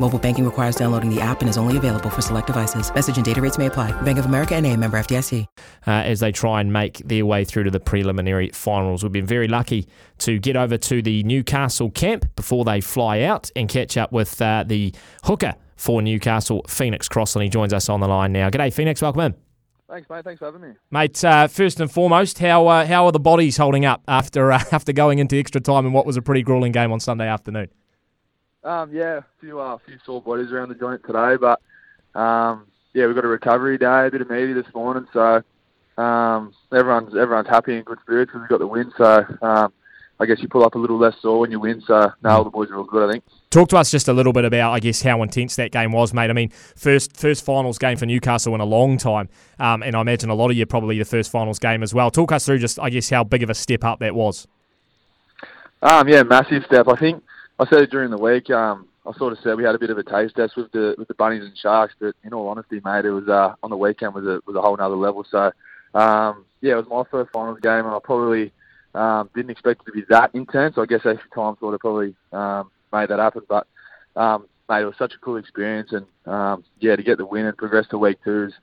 Mobile banking requires downloading the app and is only available for select devices. Message and data rates may apply. Bank of America and a member FDIC. uh, as they try and make their way through to the preliminary finals. We've been very lucky to get over to the Newcastle camp before they fly out and catch up with uh, the hooker for Newcastle, Phoenix Crossland. He joins us on the line now. G'day, Phoenix. Welcome in. Thanks, mate. Thanks for having me. Mate, uh, first and foremost, how uh, how are the bodies holding up after uh, after going into extra time in what was a pretty grueling game on Sunday afternoon? Um, yeah, a few uh, few sore bodies around the joint today, but um, yeah, we've got a recovery day, a bit of meaty this morning, so um, everyone's everyone's happy and good spirits because we got the win. So um, I guess you pull up a little less sore when you win. So no, all the boys are all good. I think. Talk to us just a little bit about, I guess, how intense that game was, mate. I mean, first first finals game for Newcastle in a long time, um, and I imagine a lot of you probably the first finals game as well. Talk us through just, I guess, how big of a step up that was. Um, yeah, massive step. I think I said it during the week. Um, I sort of said we had a bit of a taste test with the with the bunnies and sharks, but in all honesty, mate, it was uh, on the weekend was a was a whole nother level. So um, yeah, it was my first finals game, and I probably um, didn't expect it to be that intense. I guess extra time sort of probably um, made that happen, but um, mate, it was such a cool experience, and um, yeah, to get the win and progress to week two is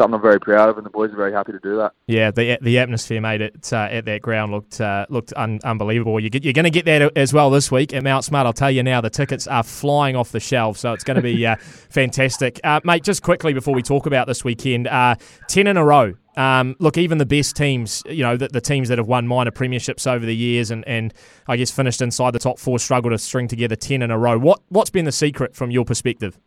something I'm very proud of, and the boys are very happy to do that. Yeah, the the atmosphere, mate, at, uh, at that ground looked uh, looked un- unbelievable. You get, you're going to get that as well this week at Mount Smart. I'll tell you now, the tickets are flying off the shelf, so it's going to be uh, fantastic. Uh, mate, just quickly before we talk about this weekend, uh, 10 in a row. Um, look, even the best teams, you know, the, the teams that have won minor premierships over the years and, and I guess finished inside the top four struggle to string together 10 in a row. What, what's been the secret from your perspective?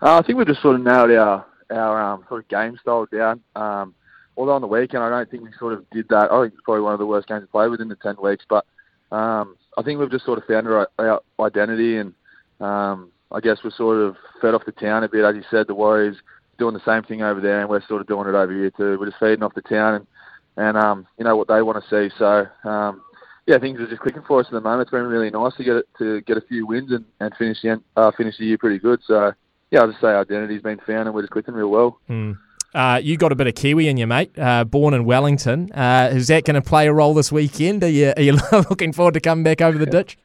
Uh, I think we've just sort of nailed our our um, sort of game style down. Um, although on the weekend, I don't think we sort of did that. I think it's probably one of the worst games to play within the ten weeks. But um, I think we've just sort of found our, our identity, and um, I guess we're sort of fed off the town a bit, as you said. The Warriors doing the same thing over there, and we're sort of doing it over here too. We're just feeding off the town, and and um, you know what they want to see. So. Um, yeah, things are just clicking for us at the moment. It's been really nice to get it, to get a few wins and, and finish the end, uh, finish the year pretty good. So yeah, I'll just say identity's been found and we're just clicking real well. Mm. Uh, you got a bit of Kiwi in you, mate. Uh, born in Wellington. Uh, is that going to play a role this weekend? Are you, are you looking forward to coming back over the ditch?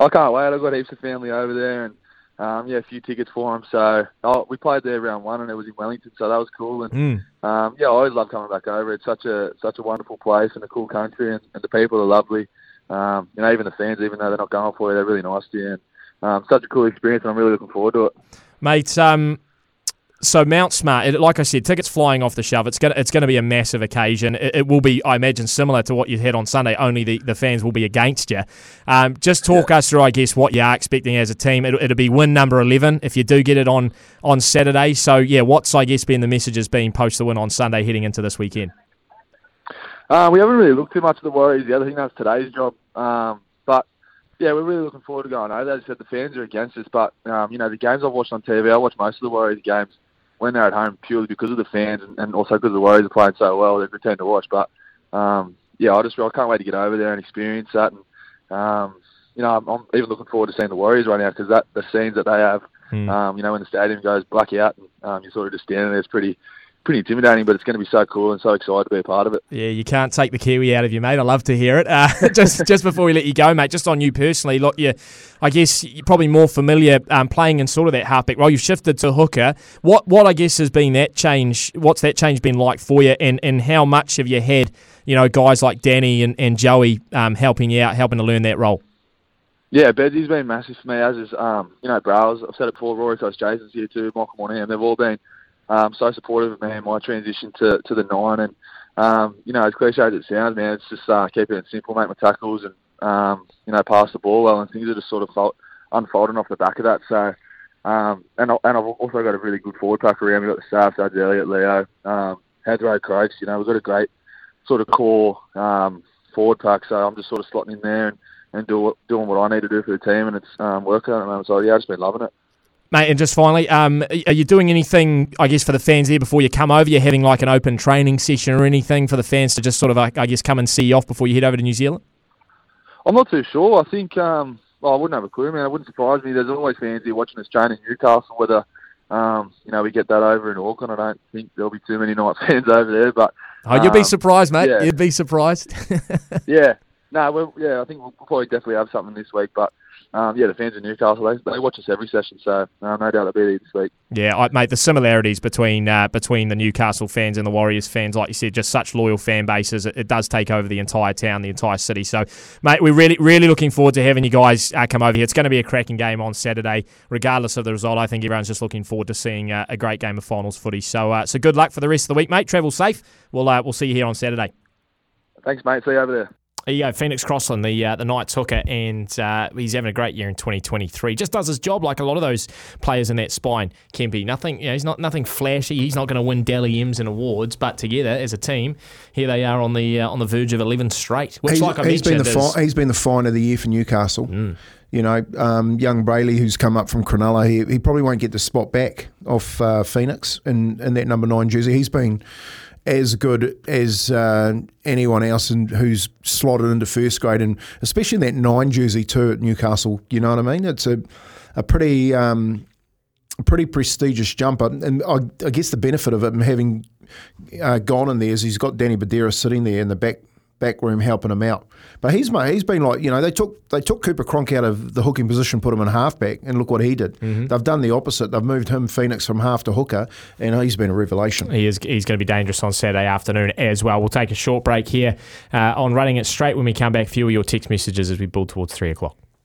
I can't wait. I've got heaps of family over there and um, yeah, a few tickets for them. So oh, we played there round one and it was in Wellington, so that was cool. And mm. um, yeah, I always love coming back over. It's such a such a wonderful place and a cool country, and, and the people are lovely. Um, you know, even the fans, even though they're not going for you, they're really nice to you. And um, such a cool experience, and I'm really looking forward to it. Mate, um, so Mount Smart, it, like I said, tickets flying off the shelf. It's gonna it's gonna be a massive occasion. It, it, will be, I imagine, similar to what you had on Sunday. Only the, the fans will be against you. Um, just talk yeah. us through, I guess, what you are expecting as a team. It, will be win number eleven if you do get it on on Saturday. So yeah, what's I guess been the messages being post the win on Sunday heading into this weekend? Uh, we haven't really looked too much at the Warriors. The other thing that's today's job. Um, yeah, we're really looking forward to going over. As I said, the fans are against us, but um, you know the games I've watched on TV, I watch most of the Warriors games when they're at home purely because of the fans and, and also because the Warriors are playing so well. They're pretend to watch, but um, yeah, I just I can't wait to get over there and experience that. And um, you know, I'm, I'm even looking forward to seeing the Warriors run out because that the scenes that they have, Hmm. um, you know, when the stadium goes black out and um, you're sort of just standing there, it's pretty pretty intimidating, but it's going to be so cool and so excited to be a part of it. Yeah, you can't take the Kiwi out of you, mate. I love to hear it. Uh, just just before we let you go, mate, just on you personally, look, you, I guess you're probably more familiar um, playing in sort of that halfback role. You've shifted to hooker. What what I guess has been that change? What's that change been like for you, and and how much have you had? You know, guys like Danny and, and Joey um, helping you out, helping to learn that role. Yeah, Bedsy's been massive for me, as is, um, you know, Browers. I've said it before, Rory Kostjasyn's here too, Michael Monaghan. They've all been um, so supportive of me and my transition to, to the nine. And, um, you know, as cliche as it sounds, man, it's just uh, keeping it simple, make my tackles and, um, you know, pass the ball well. And things are just sort of unfolding off the back of that. So, um, and, and I've also got a really good forward pack around. We've got the Staff, Judge Elliott, Leo, um, Hedro, Croaks. You know, we've got a great sort of core um, forward pack. So I'm just sort of slotting in there and, and do, doing what I need to do for the team. And it's um, working at the moment. So, yeah, I've just been loving it. Mate. And just finally, um, are you doing anything? I guess for the fans here before you come over, you're having like an open training session or anything for the fans to just sort of, I guess, come and see you off before you head over to New Zealand. I'm not too sure. I think um, well, I wouldn't have a clue, man. It wouldn't surprise me. There's always fans here watching us train in Newcastle. Whether um, you know we get that over in Auckland, I don't think there'll be too many Knights fans over there. But oh, you'd um, be surprised, mate. yeah. You'd be surprised. yeah, no, well, yeah, I think we'll probably definitely have something this week. But um, yeah, the fans in Newcastle they, they watch us every session, so uh, no doubt they'll be there this week. Yeah, I, mate. The similarities between uh, between the Newcastle fans and the Warriors fans, like you said, just such loyal fan bases. It, it does take over the entire town, the entire city. So, mate, we're really really looking forward to having you guys uh, come over here. It's going to be a cracking game on Saturday, regardless of the result. I think everyone's just looking forward to seeing uh, a great game of finals footy. So, uh, so good luck for the rest of the week, mate. Travel safe. We'll uh, we'll see you here on Saturday. Thanks, mate. See you over there. There you go, Phoenix Crossland, the uh, the Knights hooker, and uh, he's having a great year in 2023. Just does his job like a lot of those players in that spine. can be. nothing, you know, he's not nothing flashy. He's not going to win Dally M's and awards, but together as a team, here they are on the uh, on the verge of 11 straight. Which, he's, like I he's been mentioned, the is, fi- he's been the find of the year for Newcastle. Mm. You know, um, young Brailey, who's come up from Cronulla, he, he probably won't get the spot back off uh, Phoenix in, in that number nine jersey. He's been as good as uh, anyone else and who's slotted into first grade, and especially in that nine jersey too at Newcastle. You know what I mean? It's a a pretty um, pretty prestigious jumper, and I, I guess the benefit of him having uh, gone in there is he's got Danny Buderus sitting there in the back back room helping him out. But he's he's been like you know they took they took Cooper Cronk out of the hooking position, put him in halfback, and look what he did. They've done the opposite. They've moved him Phoenix from half to hooker, and he's been a revelation. He is, he's going to be dangerous on Saturday afternoon as well. We'll take a short break here uh, on running it straight when we come back. Few of your text messages as we build towards three o'clock.